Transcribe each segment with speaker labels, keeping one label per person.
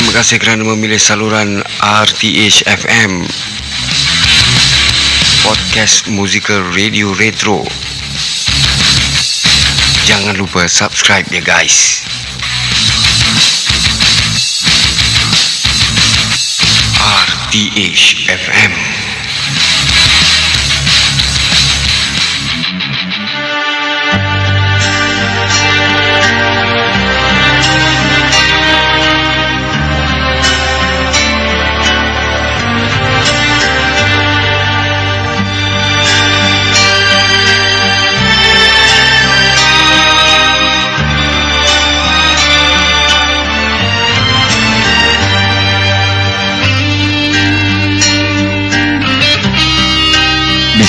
Speaker 1: Terima kasih kerana memilih saluran RTH FM Podcast Musical Radio Retro. Jangan lupa subscribe ya guys. RTH FM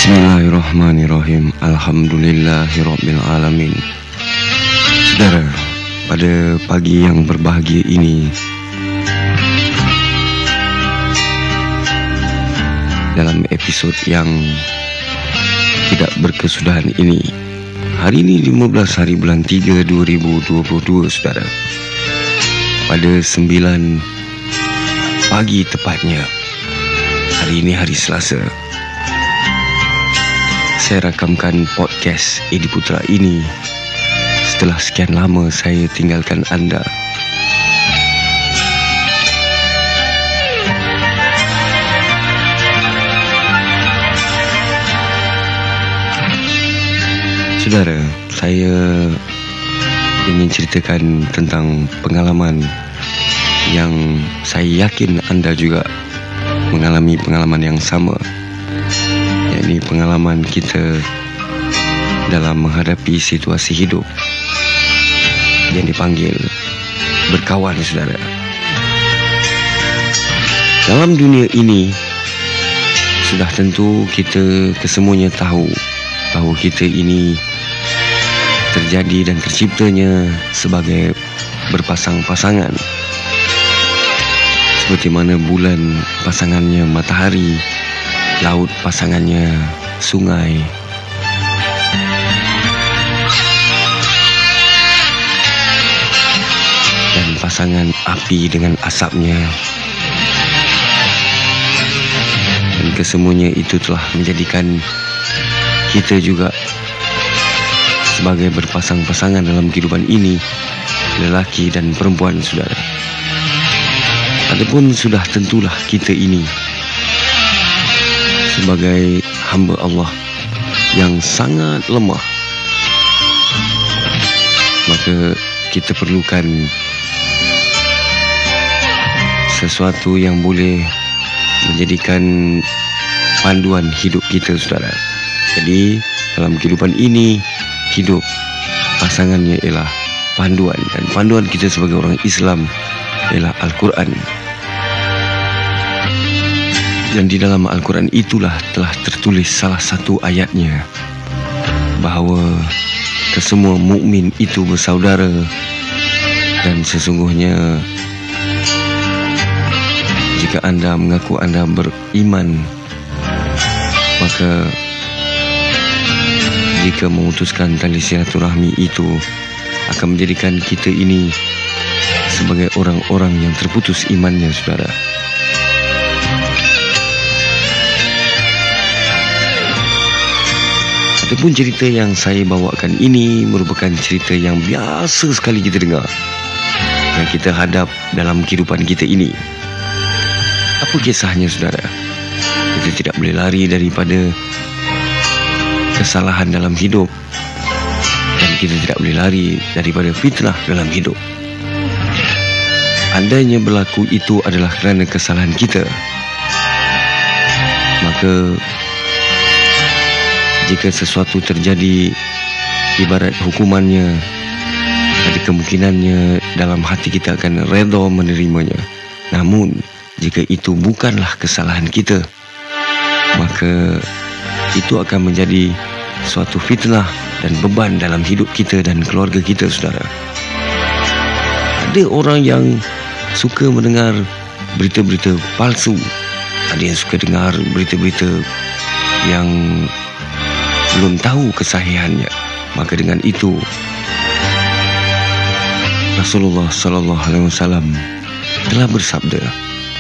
Speaker 1: Bismillahirrahmanirrahim. Alhamdulillahirrabbilalamin Saudara Pada pagi yang berbahagia ini Dalam episod yang Tidak berkesudahan ini Hari ini 15 hari bulan 3 2022 Saudara. Pada 9 Pagi tepatnya Hari ini hari Selasa saya rakamkan podcast Edi Putra ini setelah sekian lama saya tinggalkan anda. Saudara, saya ingin ceritakan tentang pengalaman yang saya yakin anda juga mengalami pengalaman yang sama yakni pengalaman kita dalam menghadapi situasi hidup yang dipanggil berkawan saudara. Dalam dunia ini sudah tentu kita kesemuanya tahu bahawa kita ini terjadi dan terciptanya sebagai berpasang-pasangan. Seperti mana bulan pasangannya matahari, laut pasangannya sungai. Dan pasangan api dengan asapnya. Dan kesemuanya itu telah menjadikan kita juga sebagai berpasang-pasangan dalam kehidupan ini lelaki dan perempuan saudara. Adapun sudah tentulah kita ini sebagai hamba Allah yang sangat lemah. Maka kita perlukan sesuatu yang boleh menjadikan panduan hidup kita saudara. Jadi dalam kehidupan ini hidup pasangannya ialah panduan. Dan panduan kita sebagai orang Islam ialah Al-Quran dan di dalam Al-Quran itulah telah tertulis salah satu ayatnya bahawa kesemua mukmin itu bersaudara dan sesungguhnya jika anda mengaku anda beriman maka jika memutuskan tali silaturahmi itu akan menjadikan kita ini sebagai orang-orang yang terputus imannya saudara. Adapun cerita yang saya bawakan ini merupakan cerita yang biasa sekali kita dengar yang kita hadap dalam kehidupan kita ini. Apa kisahnya saudara? Kita tidak boleh lari daripada kesalahan dalam hidup dan kita tidak boleh lari daripada fitnah dalam hidup. Andainya berlaku itu adalah kerana kesalahan kita, maka jika sesuatu terjadi ibarat hukumannya ada kemungkinannya dalam hati kita akan redha menerimanya. Namun jika itu bukanlah kesalahan kita maka itu akan menjadi suatu fitnah dan beban dalam hidup kita dan keluarga kita saudara. Ada orang yang suka mendengar berita-berita palsu. Ada yang suka dengar berita-berita yang belum tahu kesahihannya. Maka dengan itu Rasulullah sallallahu alaihi wasallam telah bersabda,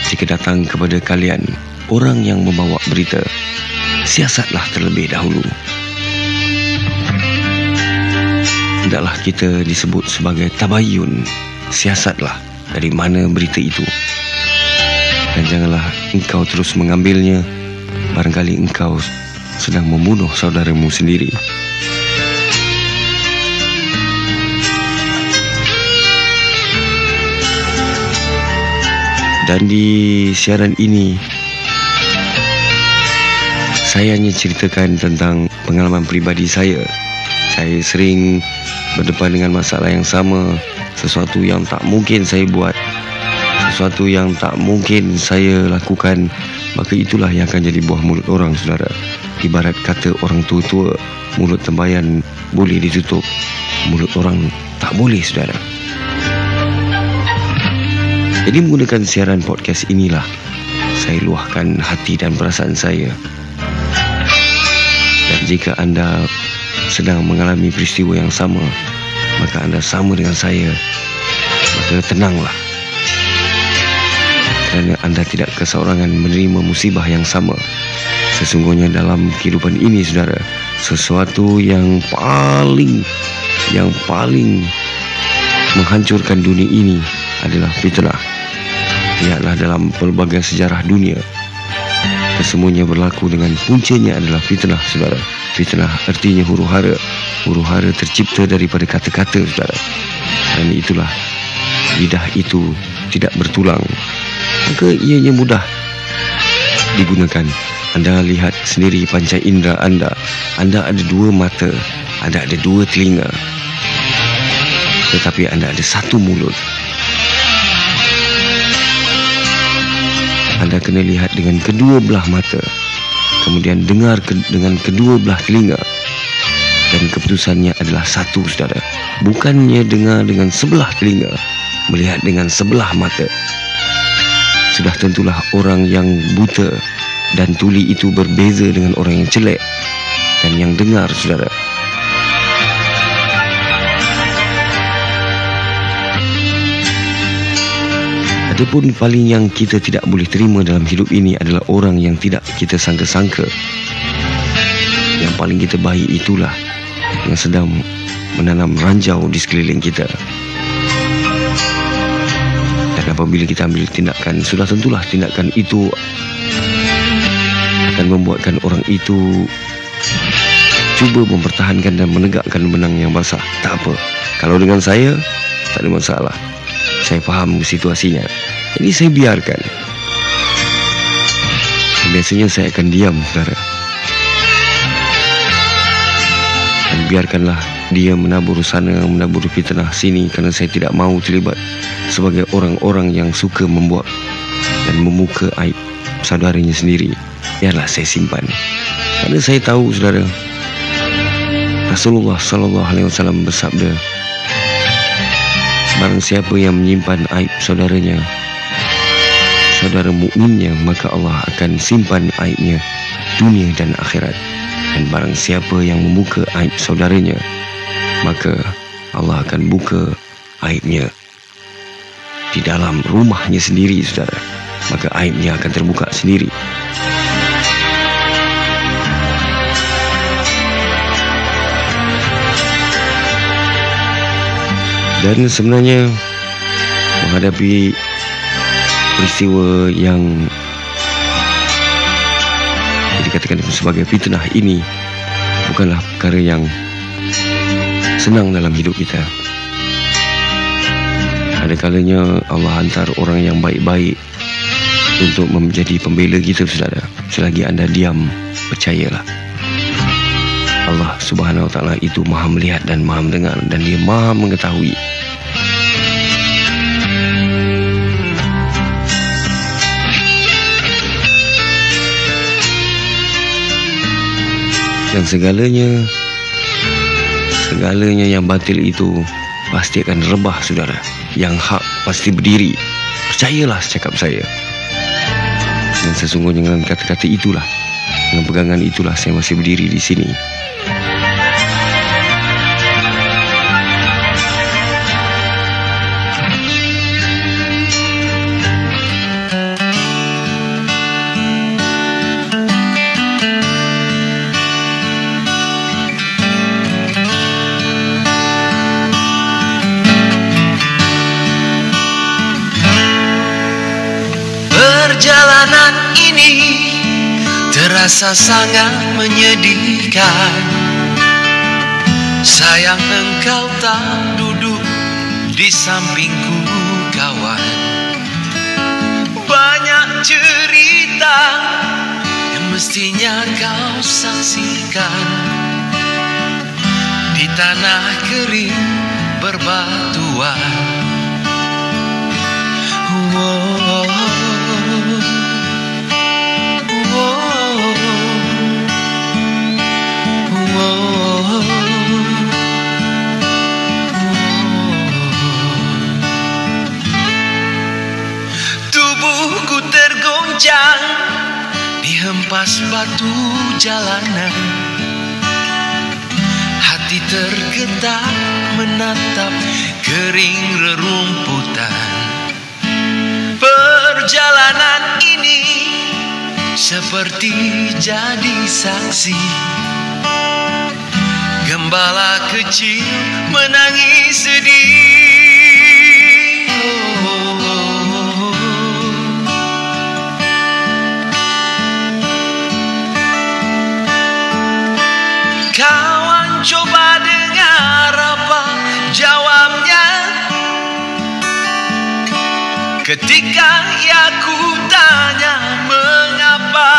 Speaker 1: jika datang kepada kalian orang yang membawa berita, siasatlah terlebih dahulu. Hendaklah kita disebut sebagai tabayun, siasatlah dari mana berita itu. Dan janganlah engkau terus mengambilnya, barangkali engkau sedang membunuh saudaramu sendiri. Dan di siaran ini Saya hanya ceritakan tentang pengalaman pribadi saya. Saya sering berdepan dengan masalah yang sama Sesuatu yang tak mungkin saya buat Sesuatu yang tak mungkin saya lakukan. Maka itulah yang akan jadi buah mulut orang saudara Ibarat kata orang tua-tua Mulut tembayan boleh ditutup Mulut orang tak boleh saudara jadi menggunakan siaran podcast inilah saya luahkan hati dan perasaan saya. Dan jika anda sedang mengalami peristiwa yang sama, maka anda sama dengan saya, maka tenanglah. Kerana anda tidak keseorangan menerima musibah yang sama. Sesungguhnya dalam kehidupan ini, saudara, sesuatu yang paling, yang paling menghancurkan dunia ini adalah fitnah. Lihatlah dalam pelbagai sejarah dunia kesemuanya berlaku dengan puncanya adalah fitnah saudara. Fitnah artinya huru hara. Huru hara tercipta daripada kata-kata saudara. Dan itulah lidah itu tidak bertulang. Maka ianya mudah digunakan anda lihat sendiri panca indera anda. Anda ada dua mata anda ada dua telinga. Tetapi anda ada satu mulut. Anda kena lihat dengan kedua belah mata. Kemudian dengar ke, dengan kedua belah telinga. Dan keputusannya adalah satu saudara. Bukannya dengar dengan sebelah telinga. Melihat dengan sebelah mata sudah tentulah orang yang buta dan tuli itu berbeza dengan orang yang celek dan yang dengar saudara Adapun paling yang kita tidak boleh terima dalam hidup ini adalah orang yang tidak kita sangka-sangka. Yang paling kita baik itulah yang sedang menanam ranjau di sekeliling kita. Dan apabila kita ambil tindakan, sudah tentulah tindakan itu akan membuatkan orang itu cuba mempertahankan dan menegakkan benang yang basah. Tak apa. Kalau dengan saya, tak ada masalah. Saya faham situasinya. Jadi saya biarkan. Biasanya saya akan diam, saudara. Dan biarkanlah dia menabur sana, menabur fitnah sini kerana saya tidak mahu terlibat sebagai orang-orang yang suka membuat dan memuka aib saudaranya sendiri. Biarlah saya simpan. Kerana saya tahu, saudara, Rasulullah sallallahu alaihi wasallam bersabda, Barang siapa yang menyimpan aib saudaranya Saudara mukminnya Maka Allah akan simpan aibnya Dunia dan akhirat Dan barang siapa yang membuka aib saudaranya Maka Allah akan buka aibnya Di dalam rumahnya sendiri saudara. Maka aibnya akan terbuka sendiri. Dan sebenarnya menghadapi peristiwa yang dikatakan sebagai fitnah ini bukanlah perkara yang senang dalam hidup kita. Ada kalanya Allah hantar orang yang baik-baik untuk menjadi pembela kita saudara. Selagi anda diam, percayalah. Allah Subhanahu Wa Taala itu Maha melihat dan Maha mendengar dan Dia Maha mengetahui. Dan segalanya Segalanya yang batil itu Pasti akan rebah saudara. Yang hak pasti berdiri. Percayalah cakap saya. Dan sesungguhnya dengan kata-kata itulah Dengan pegangan itulah saya masih berdiri di sini
Speaker 2: Perjalanan ini terasa sangat menyedihkan. Sayang engkau tak duduk di sampingku kawan. Banyak cerita yang mestinya kau saksikan. Di tanah kering berbatuan Batu jalanan. Hati tergetar menatap kering rerumputan. Perjalanan ini seperti jadi saksi. Gembala kecil menangis sedih Ketika ia ku tanya mengapa?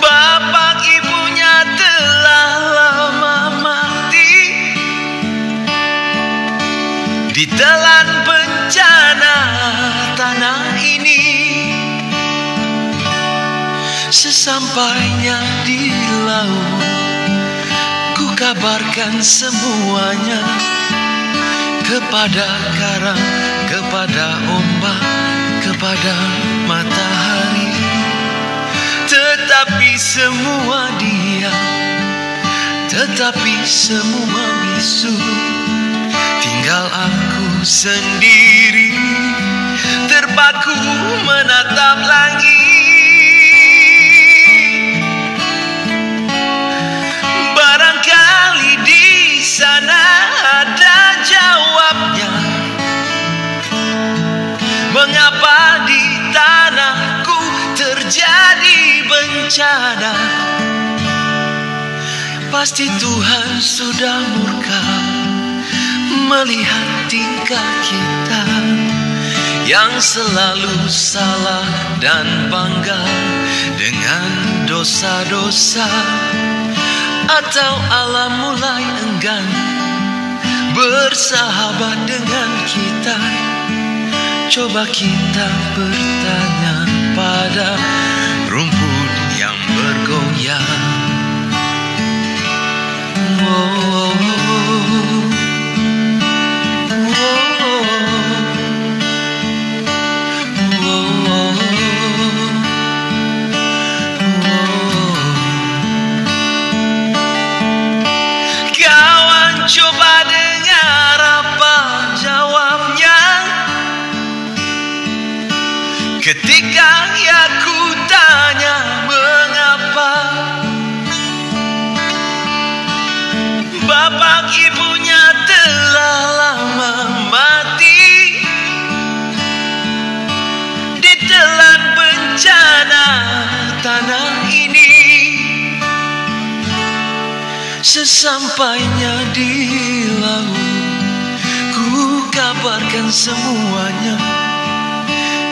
Speaker 2: Bapak ibunya telah lama mati. Ditelan bencana tanah ini Sesampainya di laut Ku kabarkan semuanya kepada karang, kepada ombak, kepada matahari. Tetapi semua diam, tetapi semua bisu. Tinggal aku sendiri, terpaku menatap langit. Di tanahku terjadi bencana. Pasti Tuhan sudah murka Melihat tingkah kita Yang selalu salah dan bangga Dengan dosa-dosa. Atau Allah mulai enggan bersahabat dengan kita Coba kita bertanya pada rumput yang bergoyang. Oh, Sesampainya di laut Ku kabarkan semuanya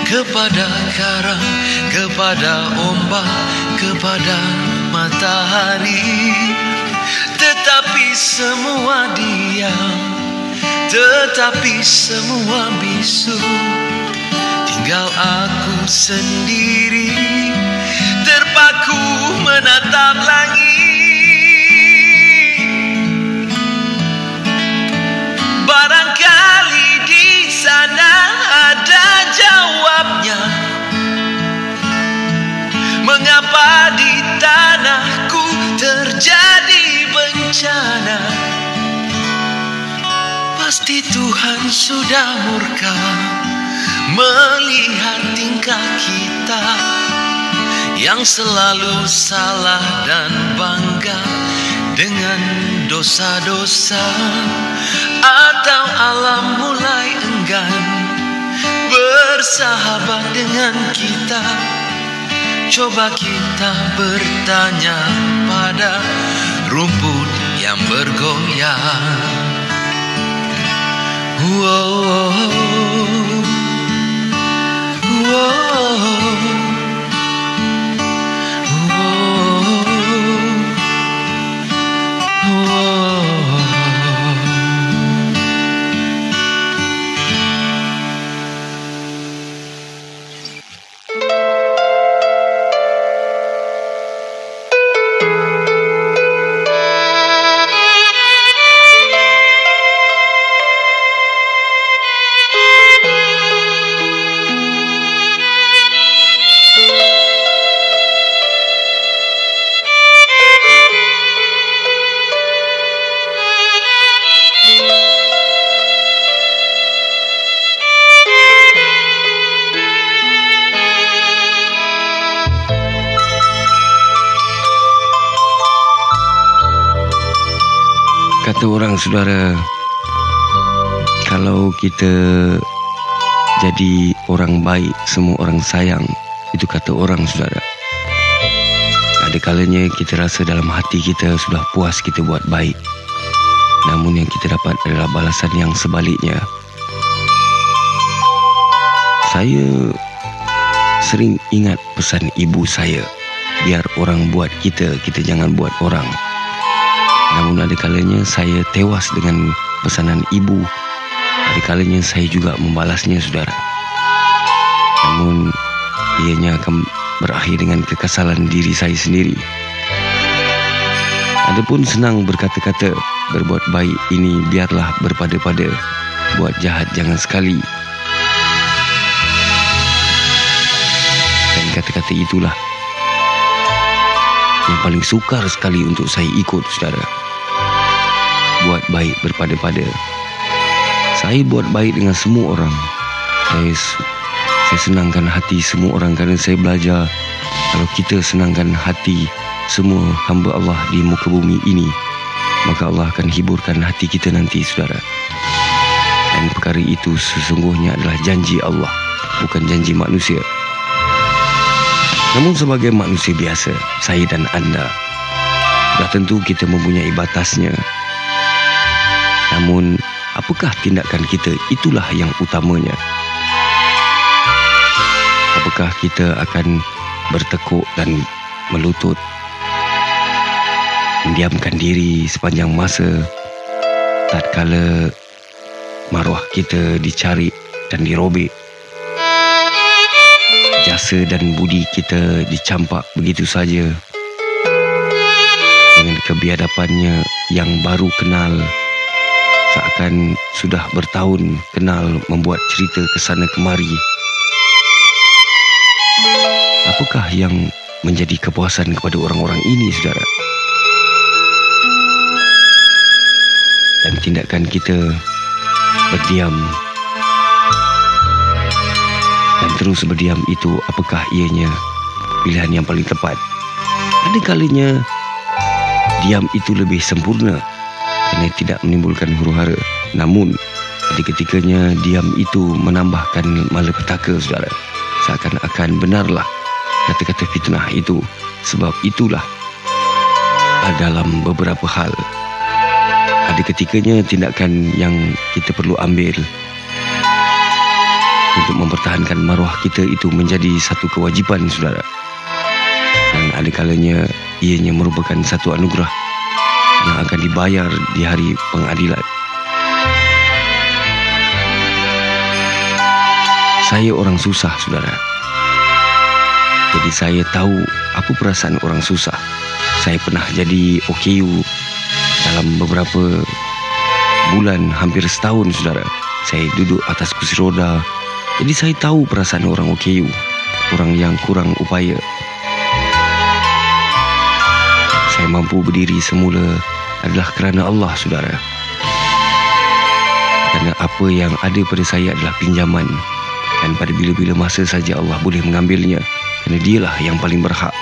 Speaker 2: Kepada karang Kepada ombak Kepada matahari. Tetapi semua diam Tetapi semua bisu. Tinggal aku sendiri Terpaku menatap langit Barangkali di sana ada jawabnya. Mengapa di tanahku terjadi bencana? Pasti Tuhan sudah murka Melihat tingkah kita Yang selalu salah dan bangga Dengan dosa-dosa Atau Allah mulai enggan kita? Coba kita bertanya pada rumput yang bergoyang. Wow, wow,
Speaker 1: saudara. Kalau kita Jadi orang baik Semua orang sayang Itu kata orang saudara. Ada kalanya kita rasa dalam hati kita Sudah puas kita buat baik. Namun yang kita dapat adalah balasan yang sebaliknya. Saya Sering ingat pesan ibu saya. Biar orang buat kita Kita jangan buat orang Namun ada kalanya saya tewas dengan pesanan ibu. Ada kalanya saya juga membalasnya saudara. Namun ianya akan berakhir dengan kekesalan diri saya sendiri. Adapun senang berkata-kata berbuat baik ini biarlah berpada-pada. Buat jahat jangan sekali. Dan kata-kata itulah yang paling sukar sekali untuk saya ikut saudara buat baik berpada-pada. Saya buat baik dengan semua orang. Saya, saya senangkan hati semua orang kerana saya belajar kalau kita senangkan hati semua hamba Allah di muka bumi ini, maka Allah akan hiburkan hati kita nanti, saudara. Dan perkara itu sesungguhnya adalah janji Allah, bukan janji manusia. Namun sebagai manusia biasa, saya dan anda, dah tentu kita mempunyai batasnya Namun, apakah tindakan kita itulah yang utamanya? Apakah kita akan bertekuk dan melutut? Mendiamkan diri sepanjang masa tak kala maruah kita dicari dan dirobek. Jasa dan budi kita dicampak begitu saja dengan kebiadapannya yang baru kenal seakan sudah bertahun kenal membuat cerita ke sana kemari. Apakah yang menjadi kepuasan kepada orang-orang ini, saudara? Dan tindakan kita berdiam dan terus berdiam itu apakah ianya pilihan yang paling tepat? Ada kalinya diam itu lebih sempurna kerana tidak menimbulkan huru hara. Namun, di ketikanya diam itu menambahkan malapetaka saudara. Seakan-akan benarlah kata-kata fitnah itu. Sebab itulah dalam beberapa hal ada ketikanya tindakan yang kita perlu ambil untuk mempertahankan maruah kita itu menjadi satu kewajipan saudara. Dan ada kalanya ianya merupakan satu anugerah yang akan dibayar di hari pengadilan. Saya orang susah, saudara. Jadi saya tahu apa perasaan orang susah. Saya pernah jadi OKU dalam beberapa bulan, hampir setahun, saudara. Saya duduk atas kursi roda. Jadi saya tahu perasaan orang OKU, orang yang kurang upaya. Saya mampu berdiri semula adalah kerana Allah, saudara. Kerana apa yang ada pada saya adalah pinjaman. Dan pada bila-bila masa saja Allah boleh mengambilnya. Kerana dialah yang paling berhak.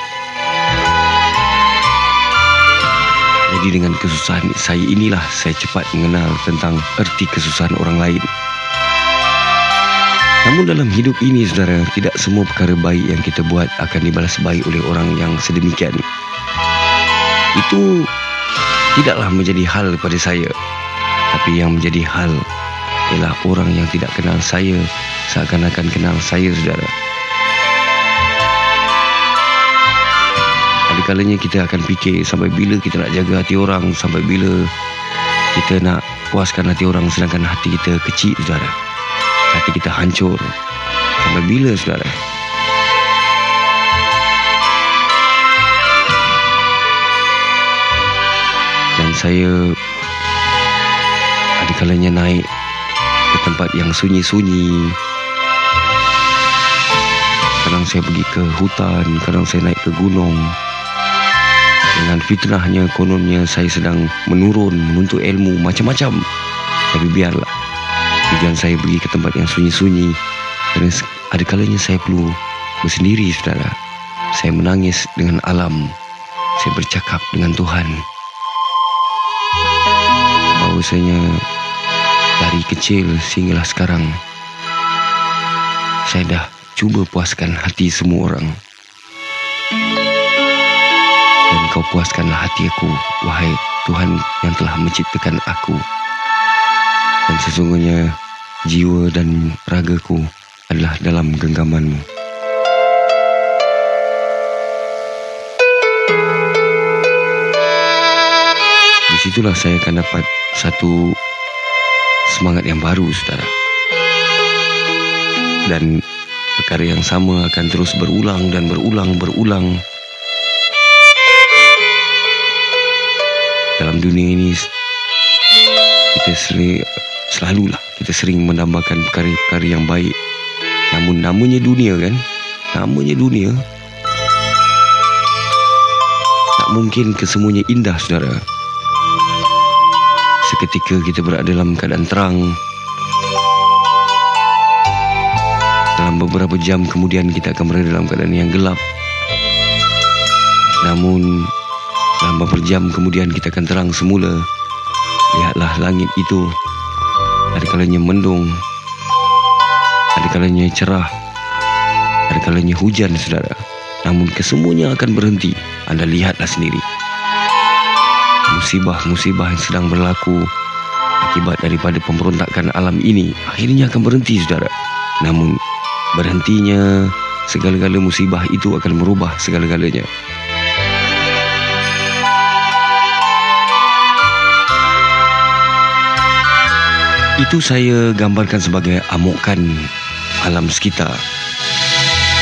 Speaker 1: Jadi dengan kesusahan saya inilah saya cepat mengenal tentang erti kesusahan orang lain. Namun dalam hidup ini saudara Tidak semua perkara baik yang kita buat Akan dibalas baik oleh orang yang sedemikian Itu Tidaklah menjadi hal pada saya. Tapi yang menjadi hal Ialah orang yang tidak kenal saya Seakan-akan kenal saya saudara. Ada kalanya kita akan fikir Sampai bila kita nak jaga hati orang Sampai bila kita nak puaskan hati orang Sedangkan hati kita kecil saudara. Hati kita hancur. Sampai bila saudara Dan saya Ada kalanya naik Ke tempat yang sunyi-sunyi. Kadang saya pergi ke hutan Kadang saya naik ke gunung. Dengan fitnahnya Kononnya saya sedang menurun Menuntut ilmu macam-macam. Tapi biarlah Tujuan saya pergi ke tempat yang sunyi-sunyi. Kerana ada kalanya saya perlu Bersendiri saudara. Saya menangis dengan alam. Saya bercakap dengan Tuhan Bahawasanya Dari kecil sehinggalah sekarang Saya dah cuba puaskan hati semua orang. Dan kau puaskanlah hati aku Wahai Tuhan yang telah menciptakan aku. Dan sesungguhnya Jiwa dan ragaku adalah dalam genggamanmu. Di situlah saya akan dapat satu semangat yang baru, saudara. Dan perkara yang sama akan terus berulang dan berulang berulang dalam dunia ini. Kita sering selalulah kita sering menambahkan perkara-perkara yang baik. Namun namanya dunia kan? Namanya dunia. Tak mungkin kesemuanya indah saudara seketika kita berada dalam keadaan terang dalam beberapa jam kemudian kita akan berada dalam keadaan yang gelap. Namun dalam beberapa jam kemudian kita akan terang semula. Lihatlah langit itu. Ada kalanya mendung. Ada kalanya cerah. Ada kalanya hujan saudara. Namun kesemuanya akan berhenti. Anda lihatlah sendiri. Musibah-musibah yang sedang berlaku akibat daripada pemberontakan alam ini akhirnya akan berhenti saudara. Namun berhentinya segala-gala musibah itu akan merubah segala-galanya. Itu saya gambarkan sebagai amukan alam sekitar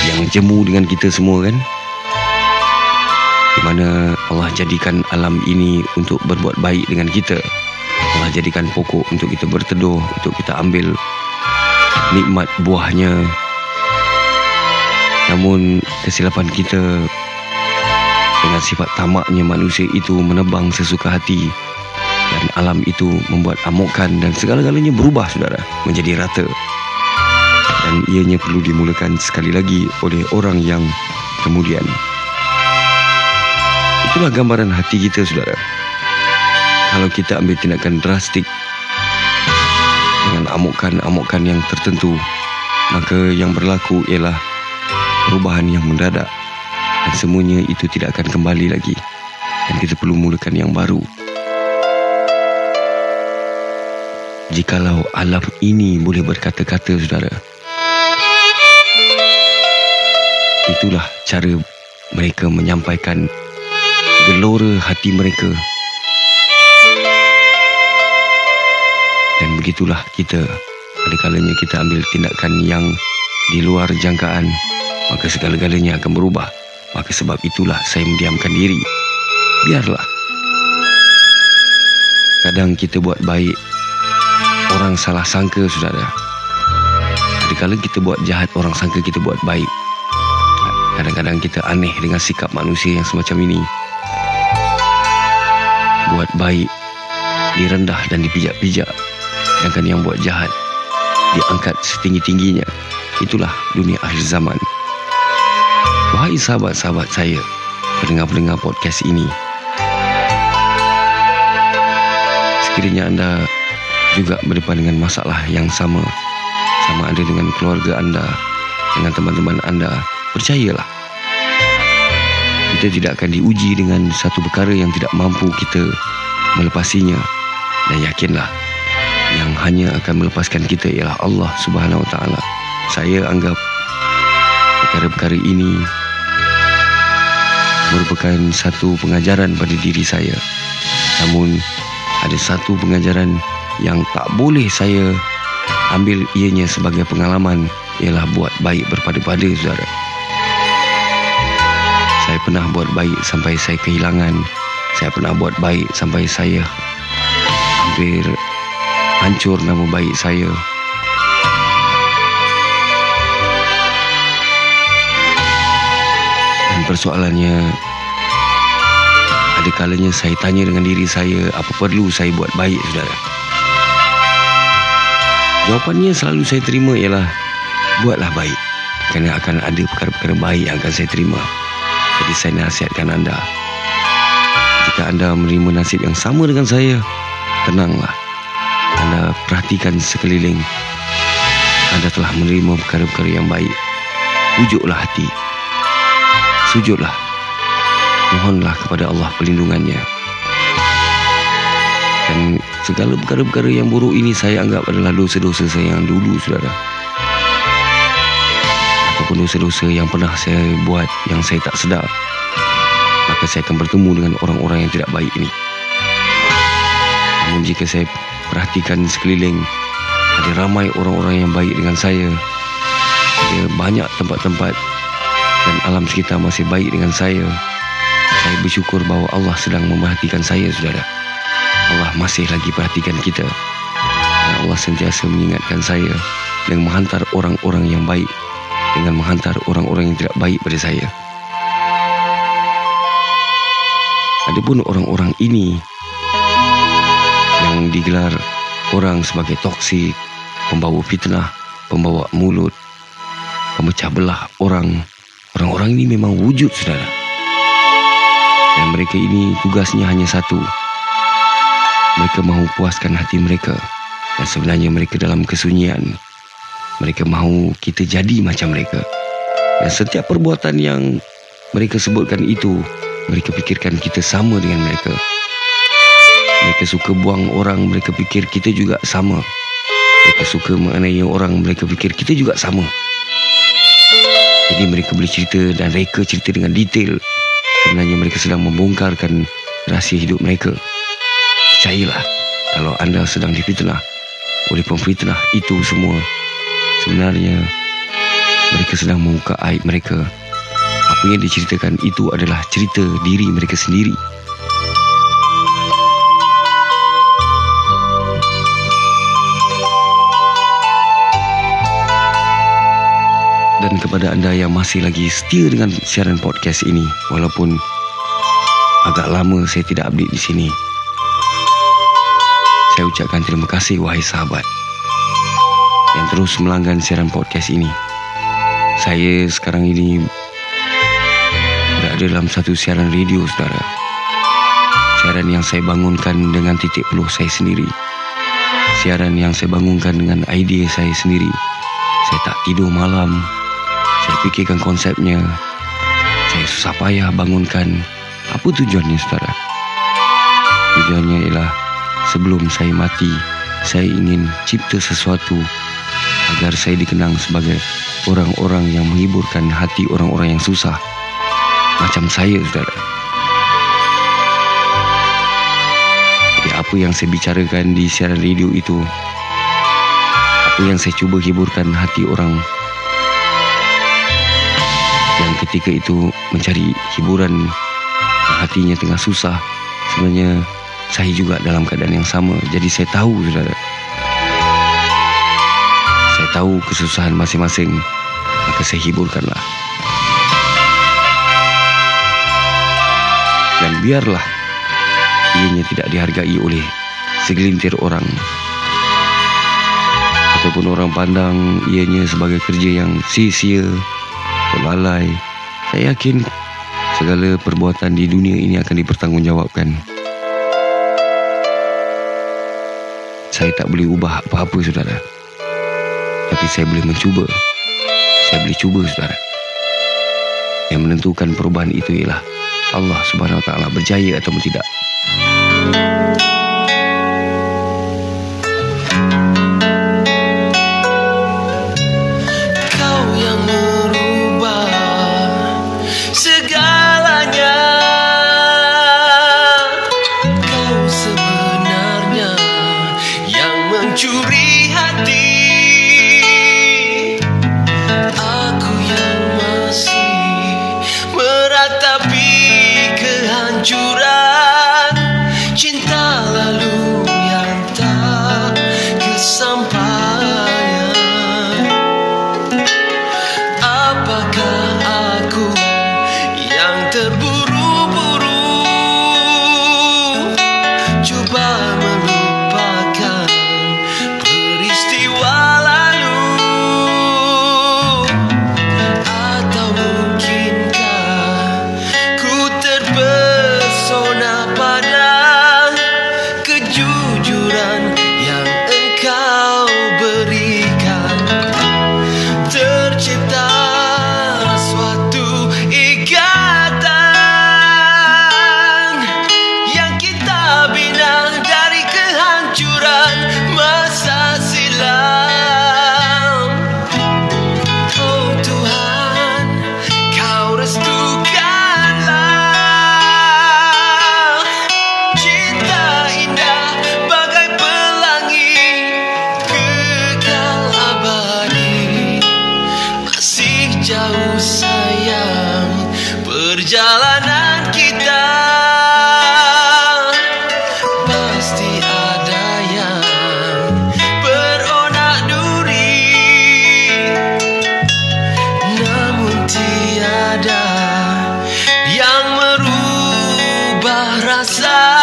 Speaker 1: yang jemu dengan kita semua kan. Di mana Allah jadikan alam ini untuk berbuat baik dengan kita. Allah jadikan pokok untuk kita berteduh, untuk kita ambil nikmat buahnya. Namun kesilapan kita dengan sifat tamaknya manusia itu menebang sesuka hati. Dan alam itu membuat amukan dan segala-galanya berubah saudara menjadi rata. Dan ianya perlu dimulakan sekali lagi oleh orang yang kemudian itulah gambaran hati kita saudara. Kalau kita ambil tindakan drastik dengan amukan-amukan yang tertentu maka yang berlaku ialah perubahan yang mendadak. Dan semuanya itu tidak akan kembali lagi. Dan kita perlu mulakan yang baru. Jikalau alam ini boleh berkata-kata saudara itulah cara mereka menyampaikan gelora hati mereka dan begitulah kita ada kalanya kita ambil tindakan yang di luar jangkaan maka segala-galanya akan berubah. Maka sebab itulah saya mendiamkan diri. Biarlah. Kadang kita buat baik, orang salah sangka, saudara. Kadang-kadang kita buat jahat, orang sangka kita buat baik. Kadang-kadang kita aneh dengan sikap manusia yang semacam ini. Buat baik, direndah dan dipijak-pijak. Sedangkan yang buat jahat, diangkat setinggi-tingginya. Itulah dunia akhir zaman. Wahai sahabat-sahabat saya Pendengar-pendengar podcast ini Sekiranya anda juga berdepan dengan masalah yang sama sama ada dengan keluarga anda, dengan teman-teman anda, percayalah. Kita tidak akan diuji dengan satu perkara yang tidak mampu kita melepasinya. Dan yakinlah, yang hanya akan melepaskan kita ialah Allah Subhanahu Taala. Saya anggap perkara-perkara ini merupakan satu pengajaran pada diri saya. Namun ada satu pengajaran yang tak boleh saya ambil ianya sebagai pengalaman ialah buat baik berpada-pada saudara. Saya pernah buat baik sampai saya kehilangan. Saya pernah buat baik sampai saya hampir hancur nama baik saya. Dan persoalannya ada kalanya saya tanya dengan diri saya apa perlu saya buat baik saudara. Jawapannya selalu saya terima ialah buatlah baik. Kerana akan ada perkara-perkara baik yang akan saya terima. Jadi saya nasihatkan anda. Jika anda menerima nasib yang sama dengan saya, tenanglah. Anda perhatikan sekeliling. Anda telah menerima perkara-perkara yang baik. Wujudlah hati. Sujudlah mohonlah kepada Allah perlindungannya. Dan segala perkara-perkara yang buruk ini saya anggap adalah dosa-dosa saya yang dulu, saudara. Ataupun dosa-dosa yang pernah saya buat yang saya tak sedar. Maka saya akan bertemu dengan orang-orang yang tidak baik ini. Namun jika saya perhatikan sekeliling, ada ramai orang-orang yang baik dengan saya. Ada banyak tempat-tempat dan alam sekitar masih baik dengan saya. Saya bersyukur bahawa Allah sedang memerhatikan saya, saudara. Allah masih lagi perhatikan kita. Dan Allah sentiasa mengingatkan saya dengan menghantar orang-orang yang baik dengan menghantar orang-orang yang tidak baik pada saya. Adapun orang-orang ini yang digelar orang sebagai toksik, pembawa fitnah, pembawa mulut, pemecah belah orang. Orang-orang ini memang wujud, saudara. Dan mereka ini tugasnya hanya satu. Mereka mahu puaskan hati mereka. Dan sebenarnya mereka dalam kesunyian. Mereka mahu kita jadi macam mereka. Dan setiap perbuatan yang mereka sebutkan itu, mereka fikirkan kita sama dengan mereka. Mereka suka buang orang, mereka fikir kita juga sama. Mereka suka mengenai orang, mereka fikir kita juga sama. Jadi mereka boleh cerita dan reka cerita dengan detail Sebenarnya mereka sedang membongkarkan rahsia hidup mereka. Percayalah, kalau anda sedang difitnah oleh pemfitnah itu semua, sebenarnya mereka sedang membuka aib mereka. Apa yang diceritakan itu adalah cerita diri mereka sendiri. dan kepada anda yang masih lagi setia dengan siaran podcast ini walaupun agak lama saya tidak update di sini. Saya ucapkan terima kasih wahai sahabat yang terus melanggan siaran podcast ini. Saya sekarang ini berada dalam satu siaran radio saudara. Siaran yang saya bangunkan dengan titik peluh saya sendiri. Siaran yang saya bangunkan dengan idea saya sendiri. Saya tak tidur malam saya fikirkan konsepnya. Saya susah payah bangunkan. Apa tujuannya, saudara? Tujuannya ialah sebelum saya mati, saya ingin cipta sesuatu agar saya dikenang sebagai orang-orang yang menghiburkan hati orang-orang yang susah. Macam saya, saudara. Jadi apa yang saya bicarakan di siaran radio itu, apa yang saya cuba hiburkan hati orang yang ketika itu mencari hiburan hatinya tengah susah sebenarnya saya juga dalam keadaan yang sama jadi saya tahu saudara tahu kesusahan masing-masing maka saya hiburkanlah dan biarlah ianya tidak dihargai oleh segelintir orang ataupun orang pandang ianya sebagai kerja yang sia-sia lalai. Saya yakin segala perbuatan di dunia ini akan dipertanggungjawabkan. Saya tak boleh ubah apa-apa, saudara.
Speaker 2: Tapi saya boleh mencuba. Saya boleh cuba saudara Yang menentukan perubahan itu ialah Allah subhanahu wa ta'ala berjaya atau tidak you rasa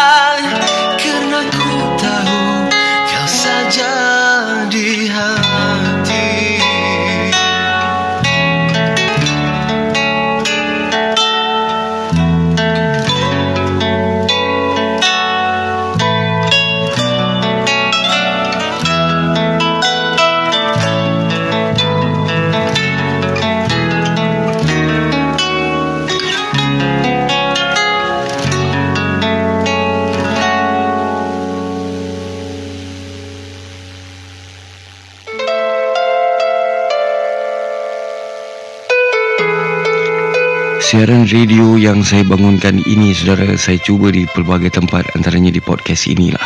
Speaker 2: Siaran radio yang saya bangunkan ini saudara saya cuba di pelbagai tempat antaranya di podcast inilah.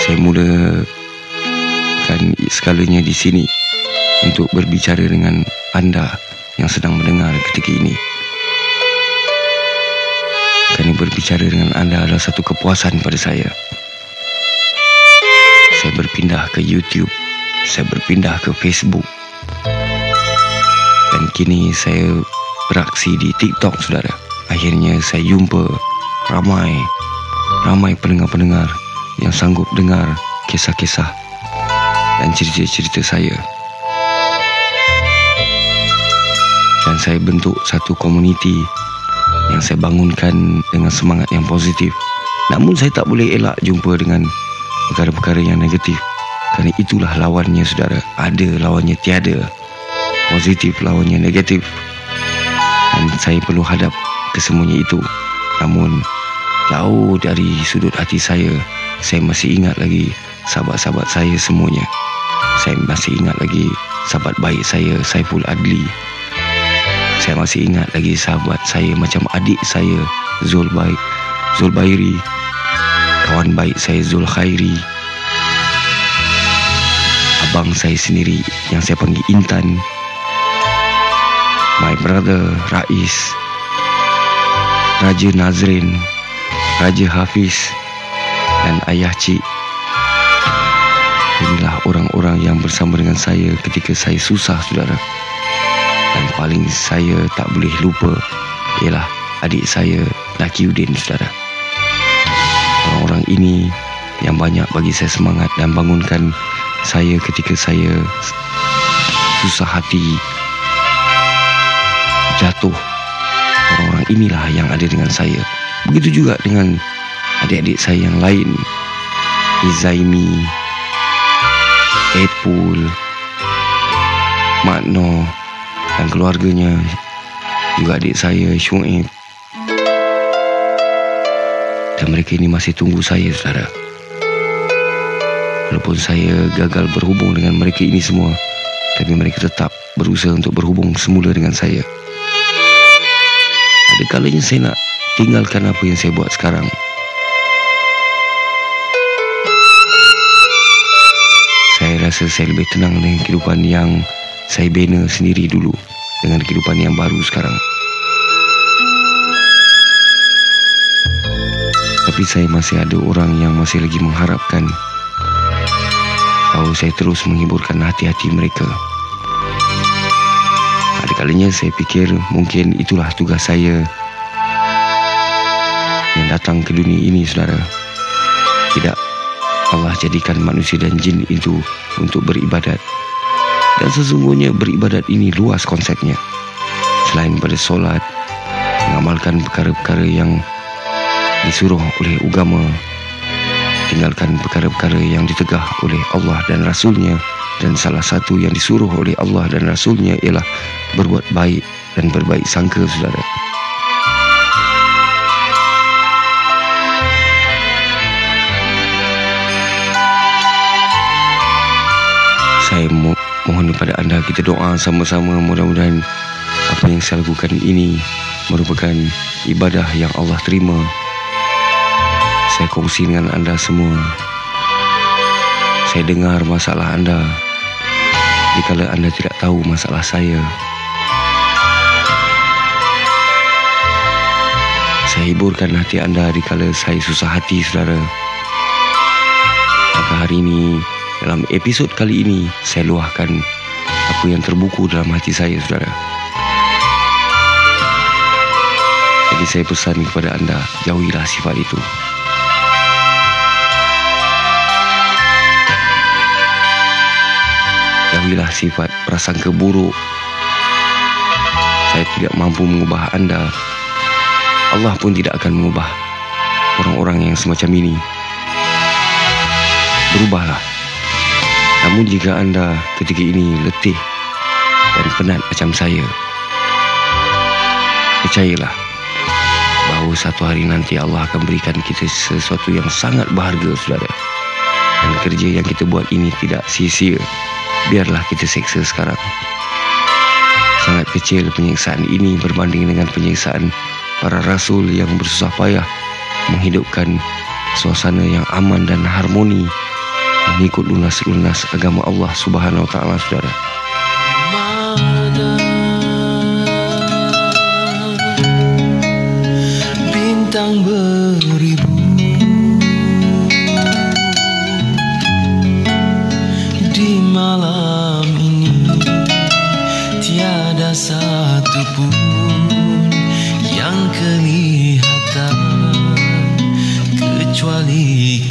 Speaker 2: Saya mulakan skalanya di sini untuk berbicara dengan anda yang sedang mendengar ketika ini. Kerana berbicara dengan anda adalah satu kepuasan pada saya. Saya berpindah ke YouTube, saya berpindah ke Facebook. Dan kini saya beraksi di TikTok saudara. Akhirnya saya jumpa ramai ramai pendengar-pendengar yang sanggup dengar kisah-kisah dan cerita-cerita saya. Dan saya bentuk satu komuniti yang saya bangunkan dengan semangat yang positif. Namun saya tak boleh elak jumpa dengan perkara-perkara yang negatif. Kerana itulah lawannya saudara. Ada lawannya tiada. Positif lawannya negatif dan saya perlu hadap ke semuanya itu. Namun jauh dari sudut hati saya, saya masih ingat lagi sahabat-sahabat saya semuanya. Saya masih ingat lagi sahabat baik saya Saiful Adli. Saya masih ingat lagi sahabat saya macam adik saya Zul Baik, Zul Bairi. Kawan baik saya Zul Khairi. Abang saya sendiri yang saya panggil Intan my brother Rais, Raja Nazrin, Raja Hafiz dan Ayah Cik. Inilah orang-orang yang bersama dengan saya ketika saya susah, saudara. Dan paling saya tak boleh lupa ialah adik saya, Laki Udin, saudara. Orang-orang ini yang banyak bagi saya semangat dan bangunkan saya ketika saya susah hati jatuh Orang-orang inilah yang ada dengan saya Begitu juga dengan adik-adik saya yang lain Izaimi Epul
Speaker 1: Mak No dan keluarganya, juga adik saya Syuib. Dan mereka ini masih tunggu saya, saudara. Walaupun saya gagal berhubung dengan mereka ini semua, tapi mereka tetap berusaha untuk berhubung semula dengan saya. Ada kalanya saya nak tinggalkan apa yang saya buat sekarang. Saya rasa saya lebih tenang dengan kehidupan yang saya bina sendiri dulu dengan kehidupan yang baru sekarang. Tapi saya masih ada orang yang masih lagi mengharapkan bahawa saya terus menghiburkan hati-hati mereka. Ada kalinya saya fikir mungkin itulah tugas saya yang datang ke dunia ini, saudara. Tidak, Allah jadikan manusia dan jin itu untuk beribadat. Dan sesungguhnya beribadat ini luas konsepnya. Selain pada solat, mengamalkan perkara-perkara yang disuruh oleh agama, tinggalkan perkara-perkara yang ditegah oleh Allah dan Rasulnya dan salah satu yang disuruh oleh Allah dan Rasulnya ialah berbuat baik dan berbaik sangka saudara. Saya mo- mohon kepada anda kita doa sama-sama mudah-mudahan apa yang saya lakukan ini merupakan ibadah yang Allah terima. Saya kongsi dengan anda semua. Saya dengar masalah anda. Jika anda tidak tahu masalah saya. Saya hiburkan hati anda dikala saya susah hati, saudara. Maka hari ini dalam episod kali ini saya luahkan apa yang terbuku dalam hati saya saudara. Jadi saya pesan kepada anda jauhilah sifat itu. Jauhilah sifat prasangka buruk. Saya tidak mampu mengubah anda. Allah pun tidak akan mengubah orang-orang yang semacam ini. Berubahlah. Namun jika anda ketika ini letih dan penat macam saya, percayalah bahawa satu hari nanti Allah akan berikan kita sesuatu yang sangat berharga, saudara. Dan kerja yang kita buat ini tidak sia-sia. Biarlah kita seksa sekarang. Sangat kecil penyiksaan ini berbanding dengan penyiksaan para rasul yang bersusah payah menghidupkan suasana yang aman dan harmoni mengikut lunas-lunas agama Allah Subhanahu wa taala Saudara.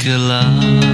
Speaker 2: Kecuali gelap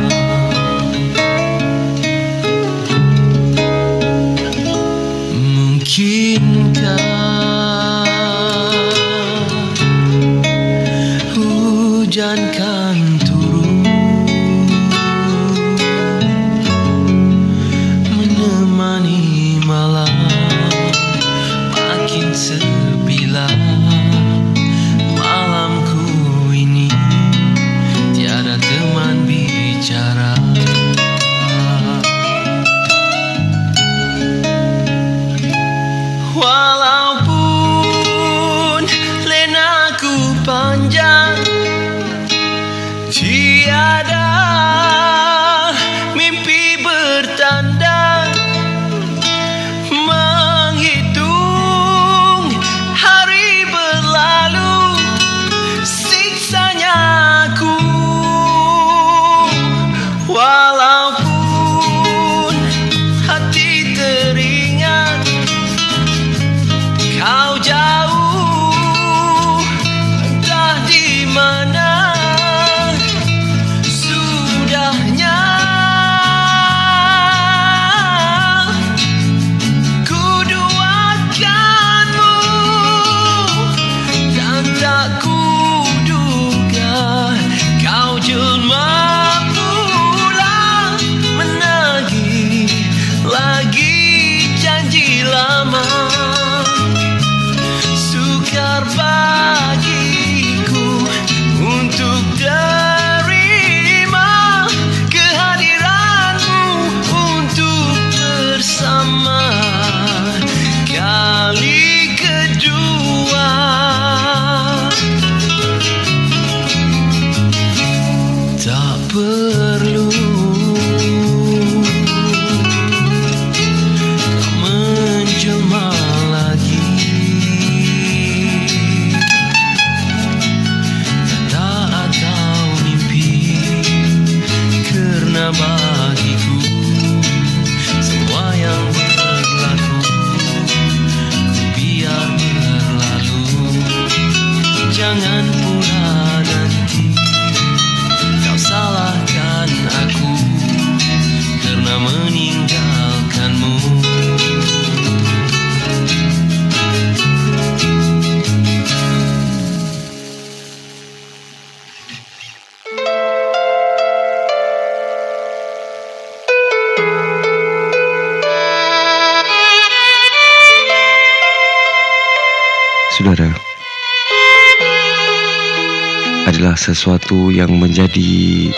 Speaker 1: yang menjadi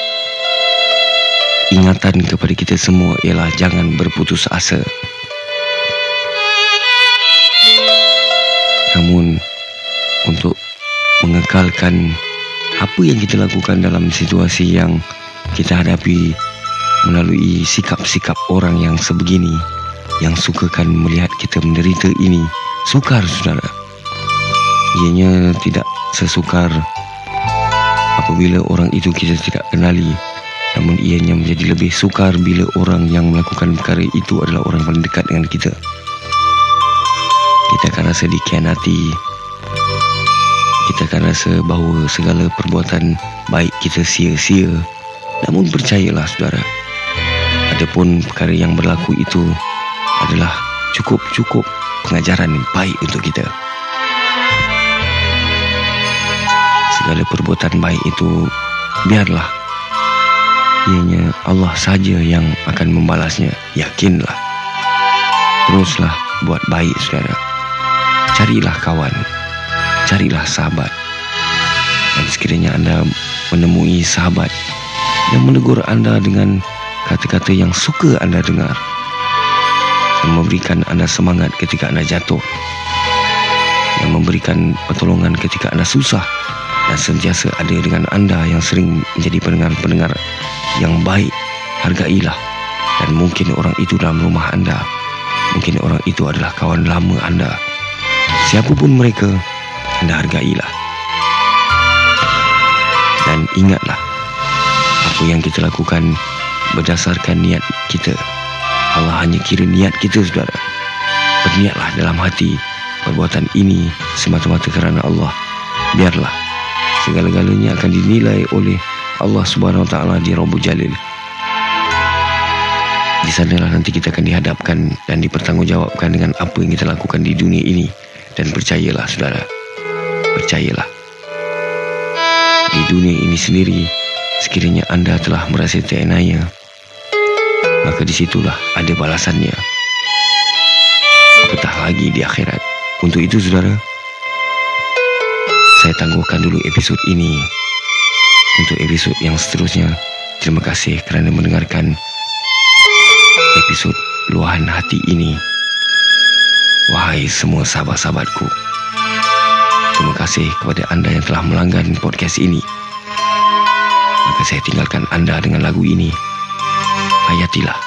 Speaker 1: ingatan kepada kita semua ialah jangan berputus asa. Namun untuk mengekalkan apa yang kita lakukan dalam situasi yang kita hadapi melalui sikap-sikap orang yang sebegini yang sukakan melihat kita menderita ini sukar saudara ianya tidak sesukar apabila orang itu kita tidak kenali namun ianya menjadi lebih sukar bila orang yang melakukan perkara itu adalah orang paling dekat dengan kita. Kita akan rasa dikhianati. Kita akan rasa bahawa segala perbuatan baik kita sia-sia. Namun percayalah saudara. Adapun perkara yang berlaku itu adalah cukup-cukup pengajaran yang baik untuk kita. Segala perbuatan baik itu biarlah. Ianya Allah saja yang akan membalasnya. Yakinlah. Teruslah buat baik saudara. Carilah kawan. Carilah sahabat. Dan sekiranya anda menemui sahabat yang menegur anda dengan kata-kata yang suka anda dengar yang memberikan anda semangat ketika anda jatuh yang memberikan pertolongan ketika anda susah dan sentiasa ada dengan anda yang sering menjadi pendengar-pendengar yang baik. Hargailah. Dan mungkin orang itu dalam rumah anda. Mungkin orang itu adalah kawan lama anda. Siapapun mereka anda hargailah. Dan ingatlah apa yang kita lakukan berdasarkan niat kita. Allah hanya kira niat kita saudara. Berniatlah dalam hati perbuatan ini semata-mata kerana Allah. Biarlah segala-galanya akan dinilai oleh Allah Subhanahu Wa Taala di Rabbul Jalil. Di sanalah nanti kita akan dihadapkan dan dipertanggungjawabkan dengan apa yang kita lakukan di dunia ini dan percayalah saudara. Percayalah. Di dunia ini sendiri sekiranya anda telah merasa terenaya maka disitulah ada balasannya. Apatah lagi di akhirat. Untuk itu saudara, saya tangguhkan dulu episod ini untuk episod yang seterusnya. Terima kasih kerana mendengarkan episod luahan hati ini. Wahai semua sahabat-sahabatku. Terima kasih kepada anda yang telah melanggan podcast ini. Maka saya tinggalkan anda dengan lagu ini. Hayatilah.